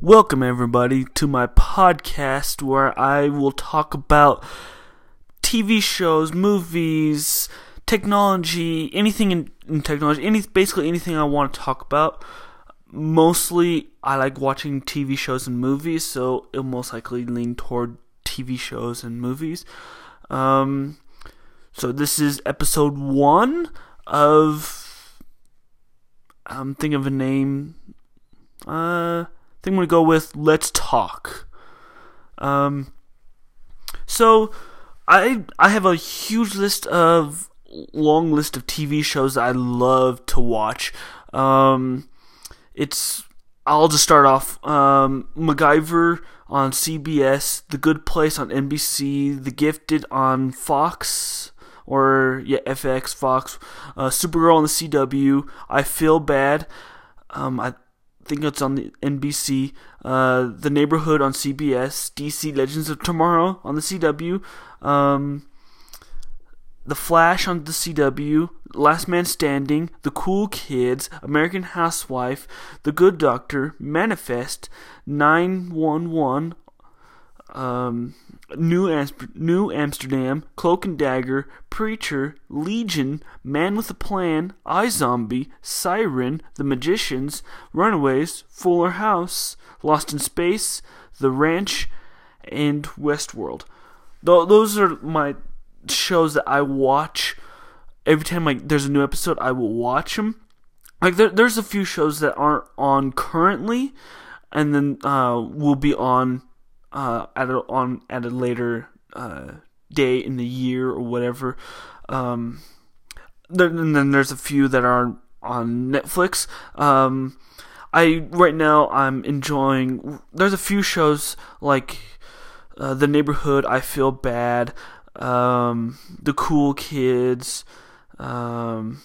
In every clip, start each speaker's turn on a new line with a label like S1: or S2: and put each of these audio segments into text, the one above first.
S1: Welcome, everybody, to my podcast where I will talk about TV shows, movies, technology, anything in, in technology, any basically anything I want to talk about. Mostly, I like watching TV shows and movies, so it'll most likely lean toward TV shows and movies. Um, so this is episode one of. I'm thinking of a name. Uh, I think I'm gonna go with Let's Talk. Um, so I I have a huge list of long list of TV shows that I love to watch. Um, it's I'll just start off. Um, MacGyver on CBS, The Good Place on NBC, The Gifted on Fox or yeah FX Fox, uh, Supergirl on the CW. I Feel Bad. Um, I think it's on the NBC. Uh, the Neighborhood on CBS. DC Legends of Tomorrow on the CW. Um, the Flash on the CW, Last Man Standing, The Cool Kids, American Housewife, The Good Doctor, Manifest, 911, um, New, New Amsterdam, Cloak and Dagger, Preacher, Legion, Man with a Plan, iZombie, Siren, The Magicians, Runaways, Fuller House, Lost in Space, The Ranch, and Westworld. Th- those are my shows that I watch every time like there's a new episode. I will watch them. Like there, there's a few shows that aren't on currently, and then uh, will be on uh, at a, on at a later uh, day in the year or whatever. Um, and then there's a few that are on Netflix. Um, I right now I'm enjoying. There's a few shows like uh, The Neighborhood. I feel bad. Um, the Cool Kids. Um,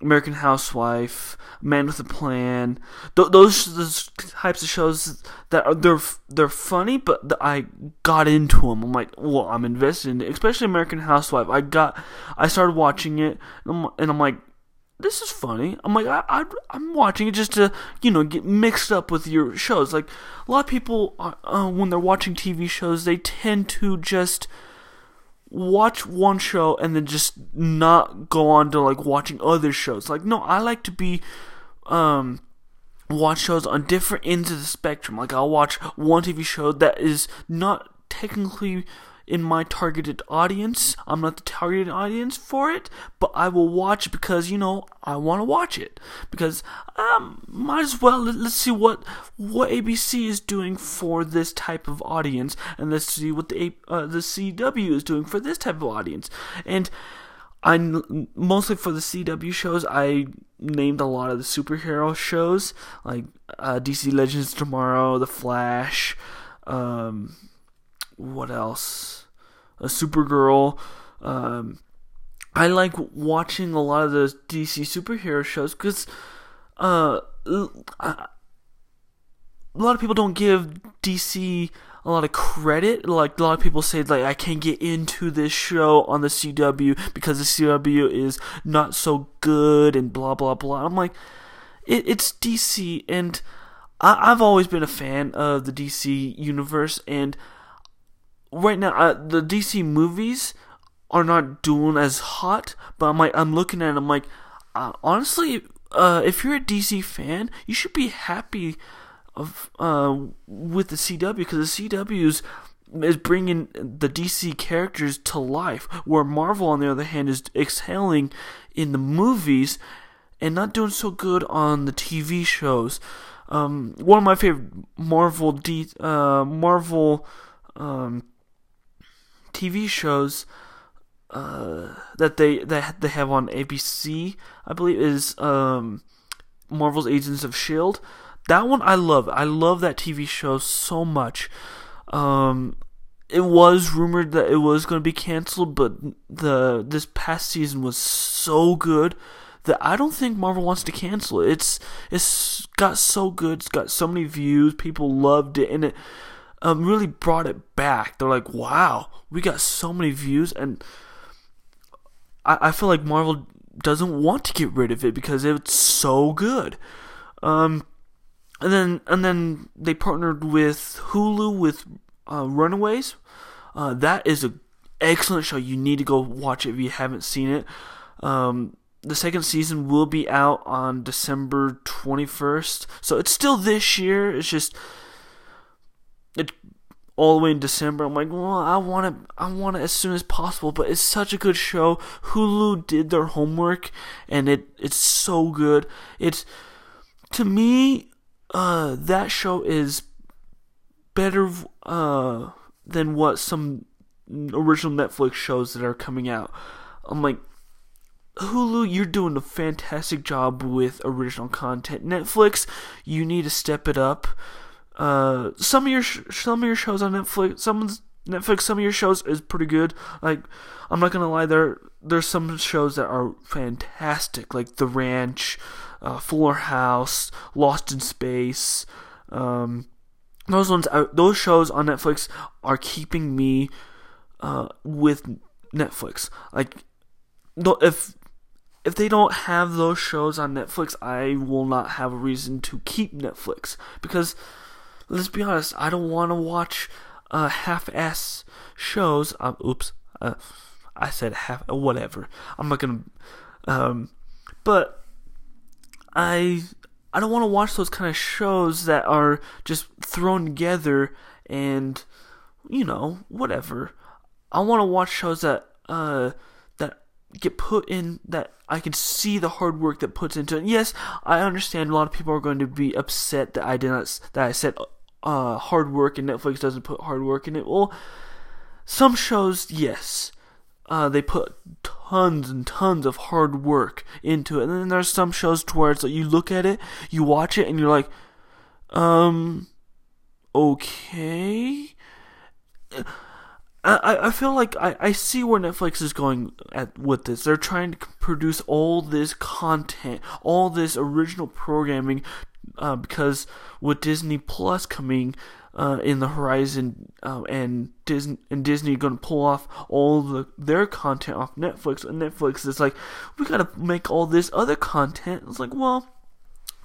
S1: American Housewife, Man with a Plan. Th- those those types of shows that are they're they're funny, but the, I got into them. I'm like, well, I'm invested in it. Especially American Housewife. I got, I started watching it, and I'm, and I'm like, this is funny. I'm like, I, I I'm watching it just to you know get mixed up with your shows. Like a lot of people, are, uh, when they're watching TV shows, they tend to just watch one show and then just not go on to like watching other shows. Like no, I like to be um watch shows on different ends of the spectrum. Like I'll watch one TV show that is not technically in my targeted audience. I'm not the targeted audience for it, but I will watch because you know I want to watch it because um might as well let, us see what what ABC is doing for this type of audience and let's see what the uh, the CW is doing for this type of audience and. I mostly for the CW shows. I named a lot of the superhero shows like uh, DC Legends Tomorrow, The Flash, um, what else? A Supergirl. Um, I like watching a lot of the DC superhero shows because uh, a lot of people don't give DC a lot of credit. Like a lot of people say, like I can't get into this show on the CW because the CW is not so good and blah blah blah. I'm like, it, it's DC, and I, I've always been a fan of the DC universe, and right now uh, the DC movies are not doing as hot. But I'm like, I'm looking at, it, I'm like, uh, honestly, uh, if you're a DC fan, you should be happy of uh, with the CW because the CW is, is bringing the DC characters to life, where Marvel, on the other hand, is exhaling in the movies and not doing so good on the TV shows. Um, one of my favorite Marvel D, uh, Marvel um, TV shows uh, that they that they have on ABC, I believe, is um, Marvel's Agents of Shield. That one I love. I love that TV show so much. Um, it was rumored that it was going to be canceled, but the this past season was so good that I don't think Marvel wants to cancel it. It's it's got so good. It's got so many views. People loved it, and it um, really brought it back. They're like, wow, we got so many views, and I, I feel like Marvel doesn't want to get rid of it because it's so good. Um, and then and then they partnered with Hulu with uh, Runaways. Uh, that is a excellent show. You need to go watch it if you haven't seen it. Um, the second season will be out on December 21st. So it's still this year. It's just all the way in December. I'm like, well, I want it. I want it as soon as possible. But it's such a good show. Hulu did their homework, and it it's so good. It's to me, uh, that show is better uh than what some original Netflix shows that are coming out. I'm like, Hulu, you're doing a fantastic job with original content. Netflix, you need to step it up. Uh, some of your sh- some of your shows on Netflix, someone's Netflix, some of your shows is pretty good. Like, I'm not gonna lie, there there's some shows that are fantastic, like The Ranch, uh, Fuller House, Lost in Space. Um, those ones, are, those shows on Netflix are keeping me uh, with Netflix. Like, if if they don't have those shows on Netflix, I will not have a reason to keep Netflix because let's be honest, I don't want to watch uh, half-ass shows. Uh, oops, uh, I said half. Whatever. I'm not gonna. Um, but I I don't want to watch those kind of shows that are just thrown together and you know whatever. I want to watch shows that uh that get put in that I can see the hard work that puts into it. Yes, I understand a lot of people are going to be upset that I did not that I said uh hard work and Netflix doesn't put hard work in it. Well, some shows yes. Uh, they put tons and tons of hard work into it. And then there's some shows to where it's like you look at it, you watch it, and you're like, um, okay. I, I feel like I, I see where Netflix is going at with this. They're trying to produce all this content, all this original programming, uh, because with Disney Plus coming uh, in the horizon, uh, and Disney and Disney going to pull off all the their content off Netflix, and Netflix is like, we got to make all this other content. It's like, well,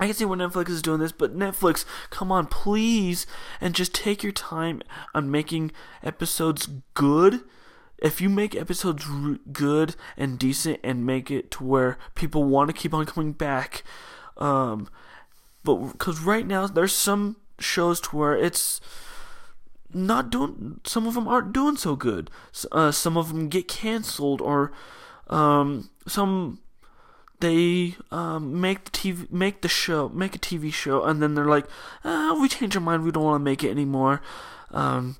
S1: I can see where Netflix is doing this, but Netflix, come on, please, and just take your time on making episodes good. If you make episodes good and decent and make it to where people want to keep on coming back, um, but because right now there's some shows to where it's not doing, some of them aren't doing so good. Uh, some of them get canceled or um, some they um, make the TV, make the show, make a TV show, and then they're like, ah, "We changed our mind. We don't want to make it anymore." Um,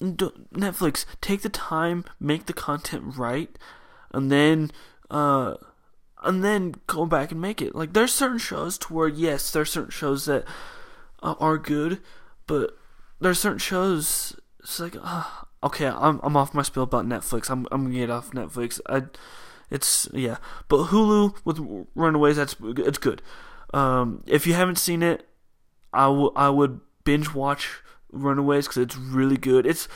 S1: Netflix, take the time, make the content right, and then, uh, and then go back and make it. Like there's certain shows to where yes, there's certain shows that uh, are good, but there's certain shows. It's like, uh, okay, I'm I'm off my spiel about Netflix. I'm I'm gonna get off Netflix. I it's yeah, but Hulu with Runaways that's it's good. Um, if you haven't seen it, I, would binge watch Runaways because it's really good. It's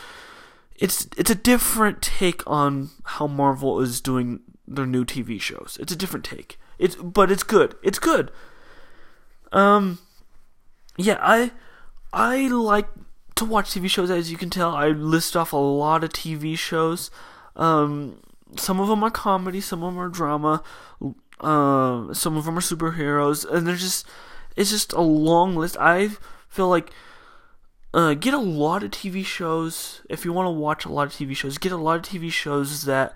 S1: it's it's a different take on how Marvel is doing their new TV shows. It's a different take. It's but it's good. It's good. Um, yeah, I I like to watch TV shows. As you can tell, I list off a lot of TV shows. Um, some of them are comedy, some of them are drama, uh, some of them are superheroes, and they're just it's just a long list. I feel like uh, get a lot of TV shows if you want to watch a lot of TV shows. Get a lot of TV shows that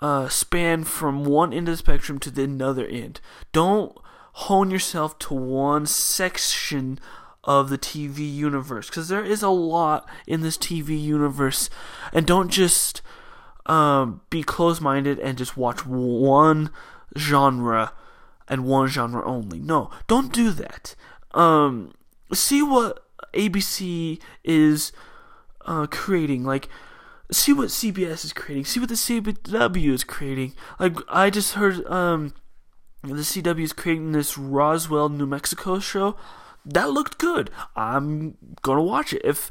S1: uh, span from one end of the spectrum to the another end. Don't hone yourself to one section of the TV universe because there is a lot in this TV universe, and don't just um, be close minded and just watch one genre and one genre only. No, don't do that. Um, see what ABC is uh, creating. Like, see what CBS is creating. See what the CW is creating. Like, I just heard um, the CW is creating this Roswell, New Mexico show. That looked good. I'm gonna watch it. If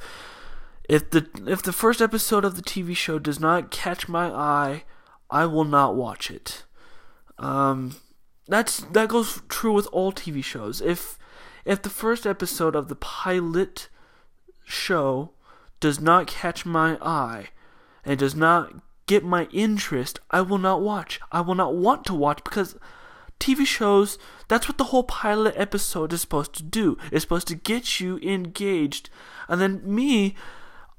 S1: if the if the first episode of the TV show does not catch my eye, I will not watch it. Um, that's that goes true with all TV shows. If if the first episode of the pilot show does not catch my eye and does not get my interest, I will not watch. I will not want to watch because TV shows, that's what the whole pilot episode is supposed to do. It's supposed to get you engaged. And then me,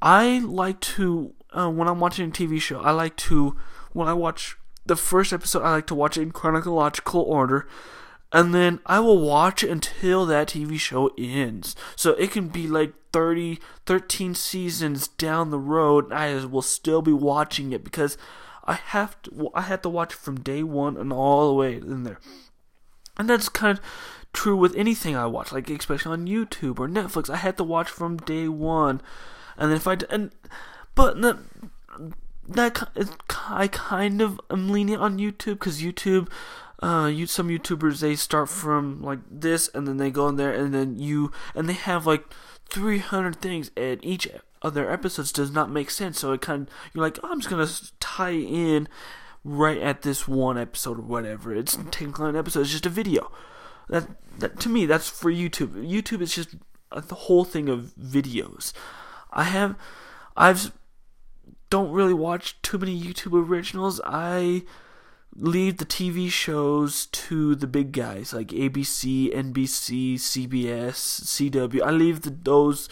S1: I like to, uh, when I'm watching a TV show, I like to, when I watch the first episode, I like to watch it in chronological order. And then I will watch until that TV show ends. So it can be like 30, 13 seasons down the road. I will still be watching it because I have to. I had to watch it from day one and all the way in there. And that's kind of true with anything I watch, like especially on YouTube or Netflix. I had to watch from day one, and then if I and but that that I kind of am lenient on YouTube because YouTube uh, you some YouTubers they start from like this and then they go in there and then you and they have like 300 things and each other episodes does not make sense. So it kind of you're like, oh, I'm just gonna tie in right at this one episode or whatever. It's technically an episode. It's just a video. That that to me that's for YouTube. YouTube is just the whole thing of videos. I have I've don't really watch too many YouTube originals. I leave the TV shows to the big guys like ABC, NBC, CBS, CW. I leave the, those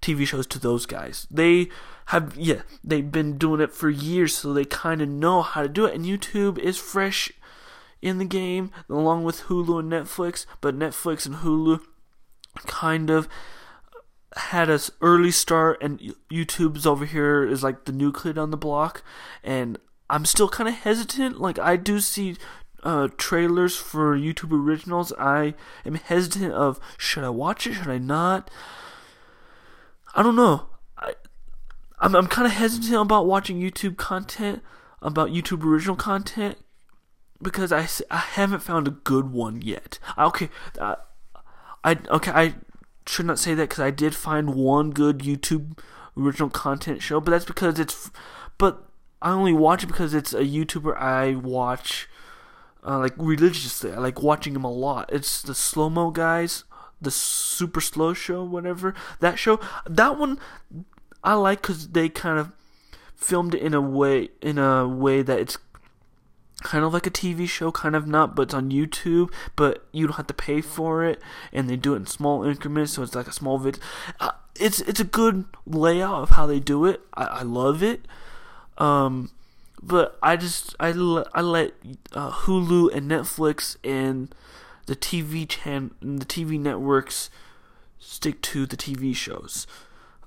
S1: TV shows to those guys. They have yeah, they've been doing it for years so they kind of know how to do it and YouTube is fresh in the game along with Hulu and Netflix, but Netflix and Hulu kind of had a early start and YouTube's over here is like the new kid on the block and I'm still kind of hesitant like I do see uh, trailers for YouTube originals I am hesitant of should I watch it should I not I don't know I I'm I'm kind of hesitant about watching YouTube content about YouTube original content because I, I haven't found a good one yet. Okay, uh, I okay I should not say that because I did find one good YouTube original content show, but that's because it's. But I only watch it because it's a YouTuber I watch, uh, like religiously. I like watching him a lot. It's the slow mo guys, the super slow show, whatever that show. That one I like because they kind of filmed it in a way in a way that it's kind of like a TV show, kind of not, but it's on YouTube, but you don't have to pay for it, and they do it in small increments, so it's like a small vid. Uh, it's it's a good layout of how they do it. I, I love it. Um, but I just I, I let uh, Hulu and Netflix and the TV chan the TV networks stick to the TV shows.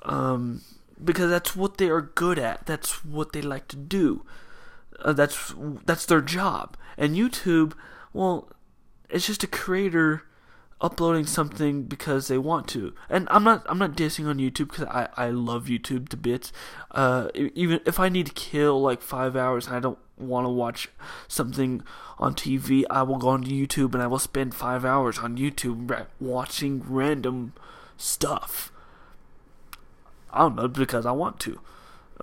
S1: Um, because that's what they are good at. That's what they like to do. Uh, that's that's their job. And YouTube, well, it's just a creator uploading something because they want to. And I'm not I'm not dissing on YouTube because I I love YouTube to bits. Uh, even if I need to kill like five hours and I don't want to watch something on TV, I will go on YouTube and I will spend five hours on YouTube watching random stuff. I don't know because I want to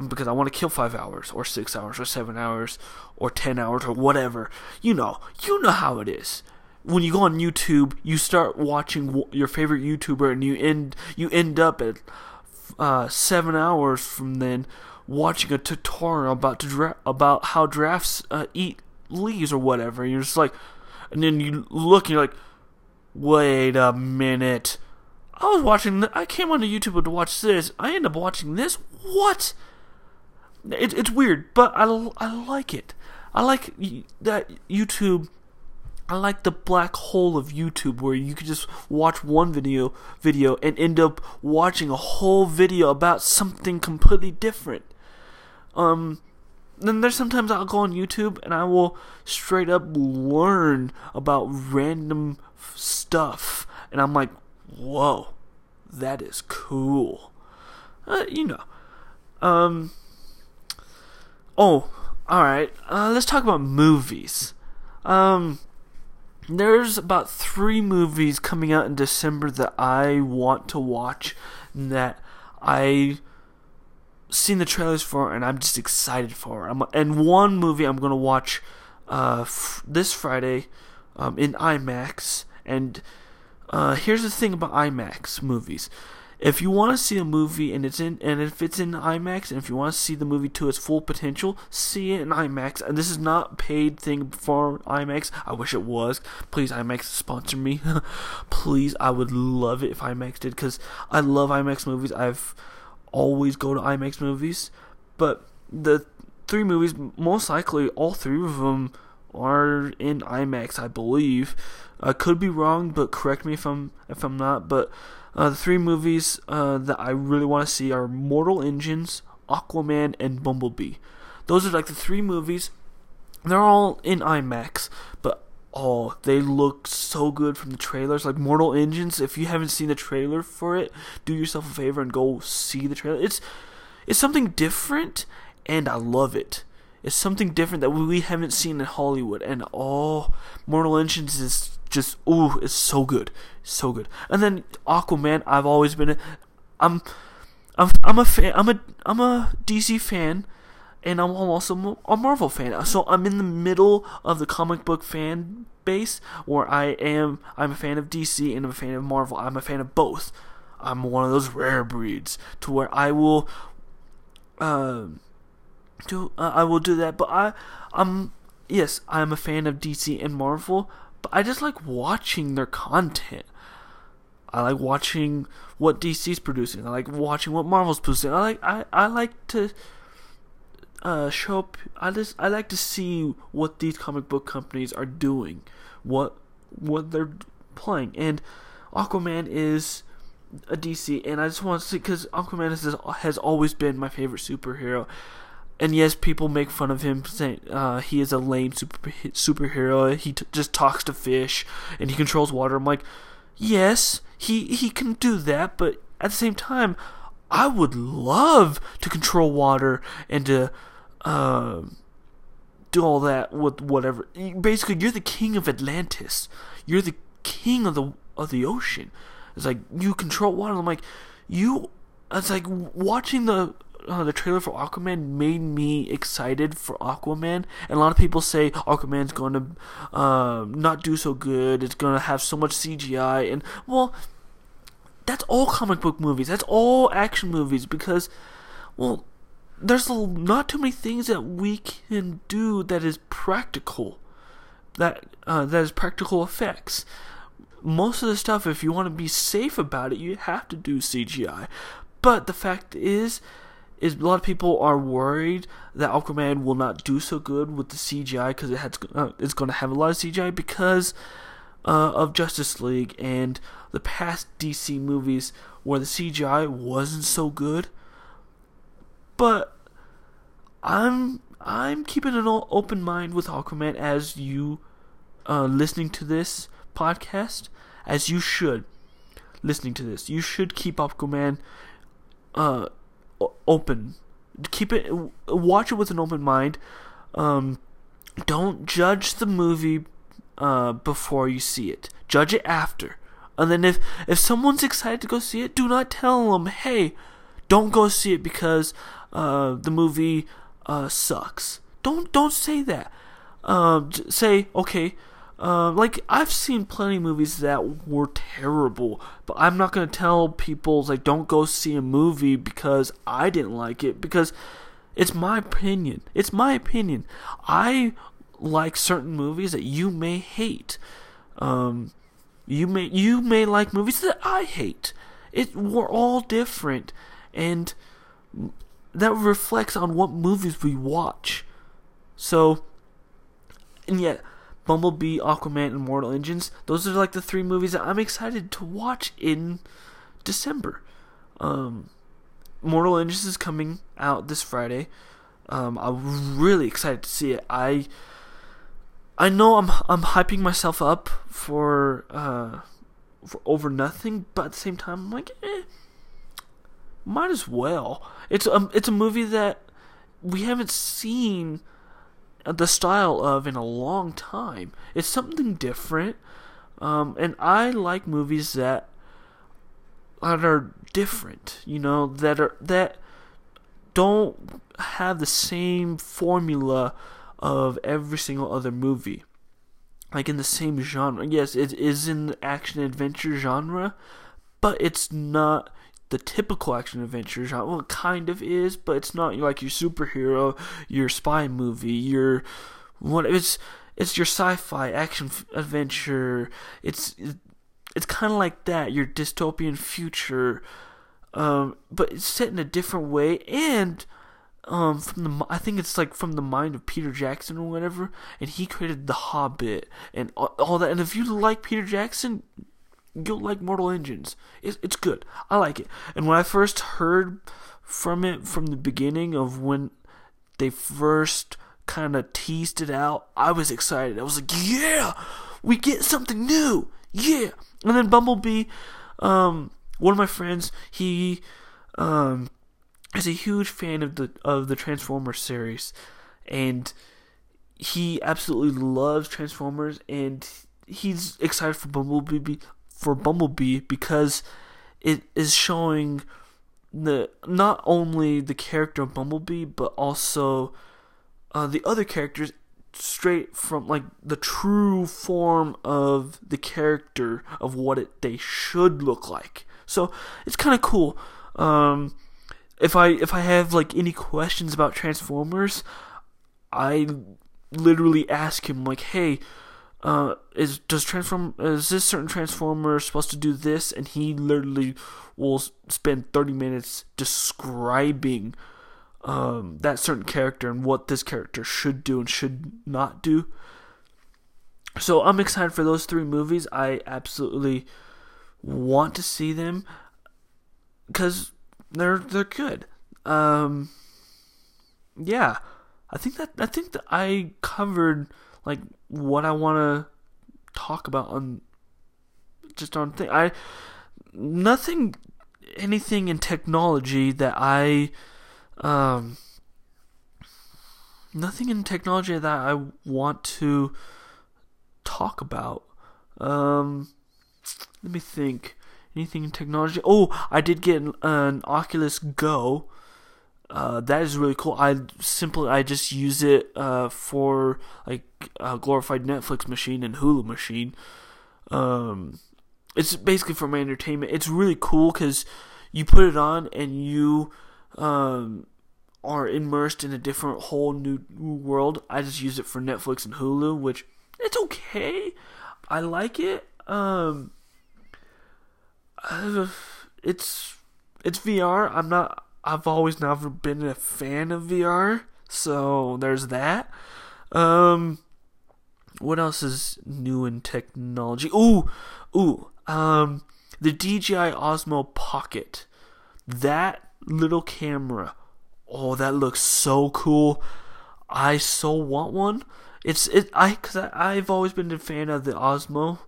S1: because I want to kill five hours or six hours or seven hours or ten hours or whatever. You know, you know how it is. When you go on YouTube, you start watching your favorite YouTuber, and you end you end up at uh, seven hours from then watching a tutorial about dra- about how giraffes uh, eat leaves or whatever. You're just like, and then you look and you're like, wait a minute. I was watching. I came onto YouTube to watch this. I end up watching this. What? It, it's weird, but I, I like it. I like that YouTube. I like the black hole of YouTube where you can just watch one video video and end up watching a whole video about something completely different. Um then there's sometimes I'll go on YouTube and I will straight up learn about random stuff and I'm like, "Whoa, that is cool." Uh, you know. Um Oh, all right. Uh, let's talk about movies. Um, there's about three movies coming out in December that I want to watch. That I seen the trailers for, and I'm just excited for. I'm, and one movie I'm gonna watch uh, f- this Friday, um, in IMAX. And uh, here's the thing about IMAX movies: if you want to see a movie and it's in and if it's in IMAX and if you want to see the movie to its full potential, see it in IMAX. And this is not paid thing for IMAX. I wish it was. Please IMAX sponsor me. Please, I would love it if IMAX did because I love IMAX movies. I've always go to IMAX movies, but the three movies most likely all three of them are in IMAX, I believe. I could be wrong, but correct me if I'm if I'm not. But uh, the three movies uh, that I really want to see are Mortal Engines, Aquaman, and Bumblebee. Those are like the three movies. They're all in IMAX, but oh, they look so good from the trailers. Like Mortal Engines, if you haven't seen the trailer for it, do yourself a favor and go see the trailer. It's it's something different, and I love it. It's something different that we haven't seen in Hollywood, and oh, Mortal Engines is just ooh, it's so good, so good. And then Aquaman, I've always been, a, I'm, I'm, I'm a fan, I'm a, I'm a DC fan, and I'm also a Marvel fan. So I'm in the middle of the comic book fan base, where I am, I'm a fan of DC and I'm a fan of Marvel. I'm a fan of both. I'm one of those rare breeds to where I will, uh, do uh, I will do that. But I, I'm yes, I'm a fan of DC and Marvel but I just like watching their content. I like watching what DC's producing. I like watching what Marvel's producing. I like I, I like to uh, show up. I just I like to see what these comic book companies are doing, what what they're playing, and Aquaman is a DC, and I just want to see because Aquaman has has always been my favorite superhero and yes, people make fun of him saying uh, he is a lame super superhero. He t- just talks to fish and he controls water. I'm like, yes, he he can do that, but at the same time, I would love to control water and to uh, do all that with whatever. Basically, you're the king of Atlantis. You're the king of the of the ocean. It's like you control water. I'm like, you. It's like watching the uh, the trailer for Aquaman made me excited for Aquaman, and a lot of people say Aquaman's going to uh, not do so good. It's going to have so much CGI, and well, that's all comic book movies. That's all action movies because, well, there's not too many things that we can do that is practical. That uh, that is practical effects. Most of the stuff, if you want to be safe about it, you have to do CGI. But the fact is, is a lot of people are worried that Aquaman will not do so good with the CGI because it has uh, it's going to have a lot of CGI because uh, of Justice League and the past DC movies where the CGI wasn't so good. But I'm I'm keeping an open mind with Aquaman as you uh, listening to this podcast as you should listening to this. You should keep Aquaman uh, open. Keep it, watch it with an open mind. Um, don't judge the movie uh, before you see it. Judge it after. And then if if someone's excited to go see it, do not tell them, "Hey, don't go see it because uh, the movie uh, sucks." Don't don't say that. Um, say, "Okay, uh, like I've seen plenty of movies that were terrible, but I'm not gonna tell people like don't go see a movie because I didn't like it because it's my opinion. It's my opinion. I like certain movies that you may hate. Um, you may you may like movies that I hate. It we're all different, and that reflects on what movies we watch. So, and yet Bumblebee, Aquaman, and Mortal Engines. Those are like the three movies that I'm excited to watch in December. Um, Mortal Engines is coming out this Friday. Um, I'm really excited to see it. I I know I'm I'm hyping myself up for uh for over nothing, but at the same time I'm like, eh, might as well. It's um it's a movie that we haven't seen the style of in a long time. It's something different, um, and I like movies that that are different. You know, that are that don't have the same formula of every single other movie. like in the same genre. Yes, it is in the action adventure genre, but it's not the typical action adventure genre. Well, it kind of is, but it's not like your superhero, your spy movie, your what it's it's your sci-fi action adventure. It's it's kind of like that, your dystopian future, um, but it's set in a different way and um, from the I think it's like from the mind of Peter Jackson or whatever, and he created The Hobbit and all, all that. And if you like Peter Jackson, you'll like Mortal Engines. It's it's good. I like it. And when I first heard from it from the beginning of when they first kind of teased it out, I was excited. I was like, yeah, we get something new. Yeah. And then Bumblebee, um, one of my friends, he um is a huge fan of the of the Transformers series, and he absolutely loves Transformers, and he's excited for Bumblebee for Bumblebee because it is showing the not only the character of Bumblebee but also uh, the other characters straight from like the true form of the character of what it they should look like. So it's kind of cool. Um, if I if I have like any questions about Transformers, I literally ask him like, "Hey, uh, is does transform is this certain transformer supposed to do this?" And he literally will spend thirty minutes describing um, that certain character and what this character should do and should not do. So I'm excited for those three movies. I absolutely want to see them because they're they're good. Um, yeah, I think that I think that I covered like what I want to talk about on just on thing. I nothing anything in technology that I um nothing in technology that I want to talk about. Um, let me think. Anything in technology? Oh, I did get an, an Oculus Go. Uh, that is really cool. I simply I just use it uh, for like a glorified Netflix machine and Hulu machine. Um, it's basically for my entertainment. It's really cool because you put it on and you um, are immersed in a different whole new world. I just use it for Netflix and Hulu, which it's okay. I like it. Um, it's it's VR. I'm not. I've always never been a fan of VR, so there's that. Um, what else is new in technology? Ooh, ooh. Um, the DJI Osmo Pocket. That little camera. Oh, that looks so cool. I so want one. It's it. I cause I, I've always been a fan of the Osmo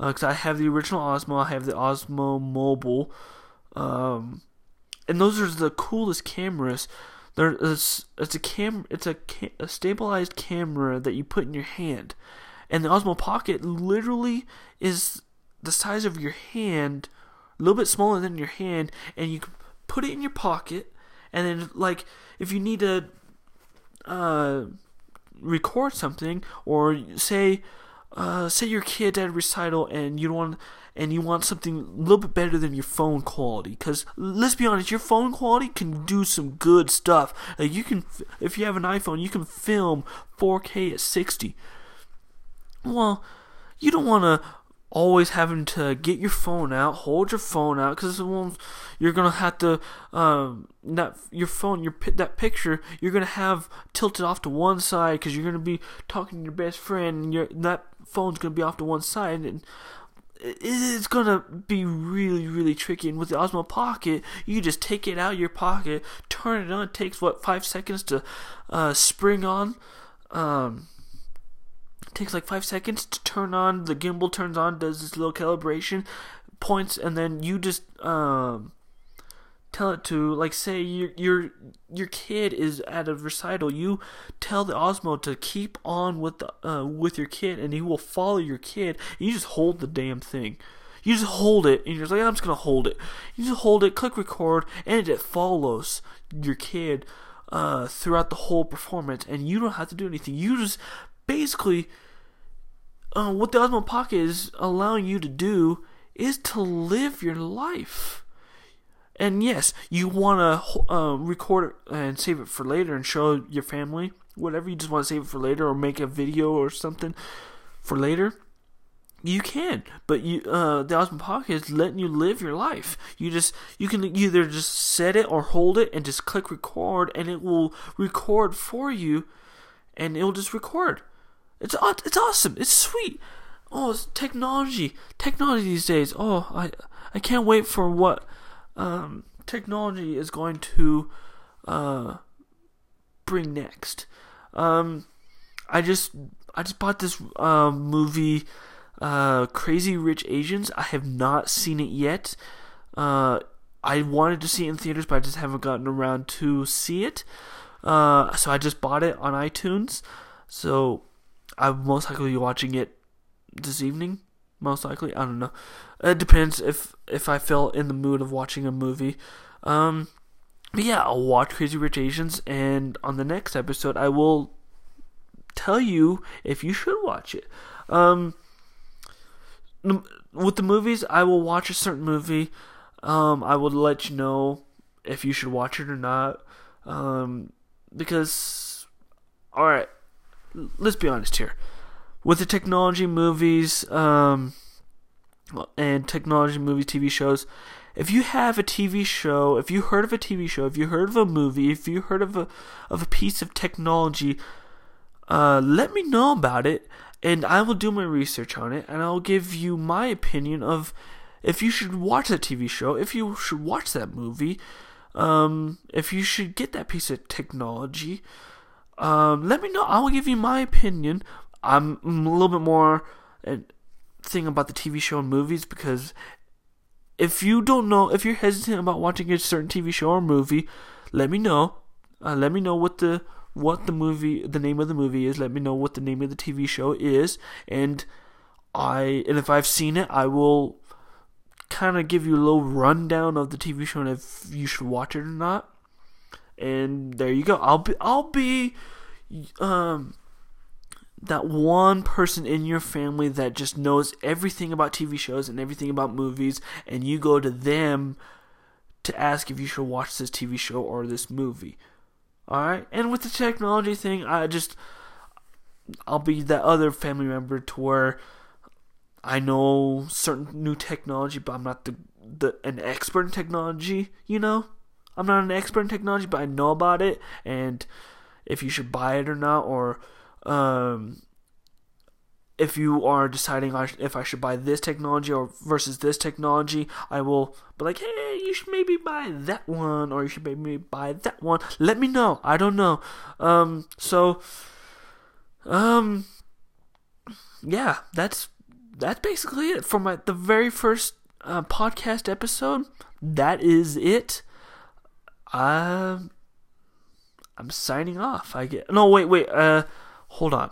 S1: uh, I have the original Osmo, I have the Osmo Mobile, um, and those are the coolest cameras. Is it's a cam it's a, a stabilized camera that you put in your hand, and the Osmo Pocket literally is the size of your hand, a little bit smaller than your hand, and you put it in your pocket, and then like if you need to uh, record something or say uh, say your kid at a recital and you want and you want something a little bit better than your phone quality because let's be honest your phone quality can do some good stuff. Like you can if you have an iphone you can film 4k at 60 well you don't want to always having to get your phone out, hold your phone out, because you're gonna have to um, that your phone, your that picture, you're gonna have tilted off to one side because you're gonna be talking to your best friend, and your that phone's gonna be off to one side, and it's gonna be really, really tricky. And with the Osmo Pocket, you just take it out of your pocket, turn it on. It takes what five seconds to uh, spring on. Um, takes like five seconds to turn on. The gimbal turns on, does this little calibration, points, and then you just um, tell it to like say your your your kid is at a recital you tell the osmo to keep on with the uh, with your kid and he will follow your kid And you just hold the damn thing you just hold it and you're like i'm just gonna hold it you just hold it click record and it follows your kid uh, throughout the whole performance and you don't have to do anything you just basically uh, what the Osmo Pocket is allowing you to do is to live your life. And yes, you want to uh, record it and save it for later and show your family, whatever you just want to save it for later or make a video or something for later. You can, but you uh, the Osmo Pocket is letting you live your life. You just you can either just set it or hold it and just click record, and it will record for you, and it will just record. It's it's awesome. It's sweet. Oh, it's technology. Technology these days. Oh, I I can't wait for what um, technology is going to uh, bring next. Um, I just I just bought this uh, movie, uh, Crazy Rich Asians. I have not seen it yet. Uh, I wanted to see it in theaters, but I just haven't gotten around to see it. Uh, so I just bought it on iTunes. So I'm most likely watching it this evening. Most likely, I don't know. It depends if if I feel in the mood of watching a movie. Um, but yeah, I'll watch Crazy Rich Asians, and on the next episode, I will tell you if you should watch it. Um, with the movies, I will watch a certain movie. Um, I will let you know if you should watch it or not. Um, because, all right, let's be honest here. With the technology movies, um, and technology movies, TV shows, if you have a TV show, if you heard of a TV show, if you heard of a movie, if you heard of a of a piece of technology, uh, let me know about it, and I will do my research on it, and I'll give you my opinion of if you should watch that TV show, if you should watch that movie, um, if you should get that piece of technology. Um, let me know. I will give you my opinion. I'm a little bit more uh, thing about the TV show and movies because if you don't know, if you're hesitant about watching a certain TV show or movie, let me know. Uh, let me know what the what the movie, the name of the movie is. Let me know what the name of the TV show is, and I and if I've seen it, I will kind of give you a little rundown of the TV show and if you should watch it or not and there you go. I'll be I'll be um that one person in your family that just knows everything about TV shows and everything about movies and you go to them to ask if you should watch this TV show or this movie. All right? And with the technology thing, I just I'll be that other family member to where I know certain new technology, but I'm not the, the an expert in technology, you know? I'm not an expert in technology, but I know about it and if you should buy it or not, or um, if you are deciding if I should buy this technology or versus this technology, I will be like, hey, you should maybe buy that one, or you should maybe buy that one. Let me know. I don't know. Um, so, um, yeah, that's that's basically it for my the very first uh, podcast episode. That is it. Um, I'm signing off. I get no wait wait uh hold on.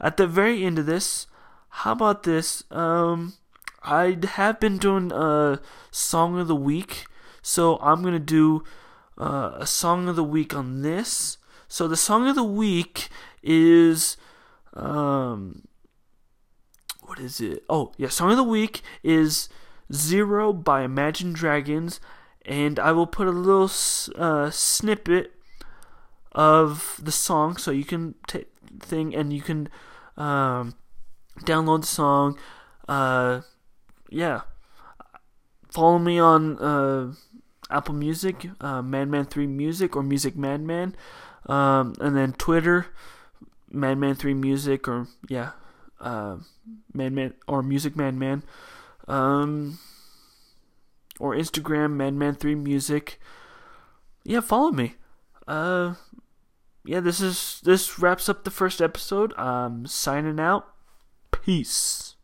S1: At the very end of this, how about this? Um, I have been doing a song of the week, so I'm gonna do uh, a song of the week on this. So the song of the week is um what is it? Oh yeah, song of the week is Zero by Imagine Dragons and I will put a little uh, snippet of the song so you can take thing and you can um, download the song. Uh, yeah, follow me on uh, Apple Music, uh, Madman3 Music or Music Madman, um, and then Twitter, Madman3 Music or yeah, uh, Madman or Music Madman. Um, or Instagram, Madman3Music. Yeah, follow me. Uh, yeah, this is this wraps up the first episode. Um, signing out. Peace.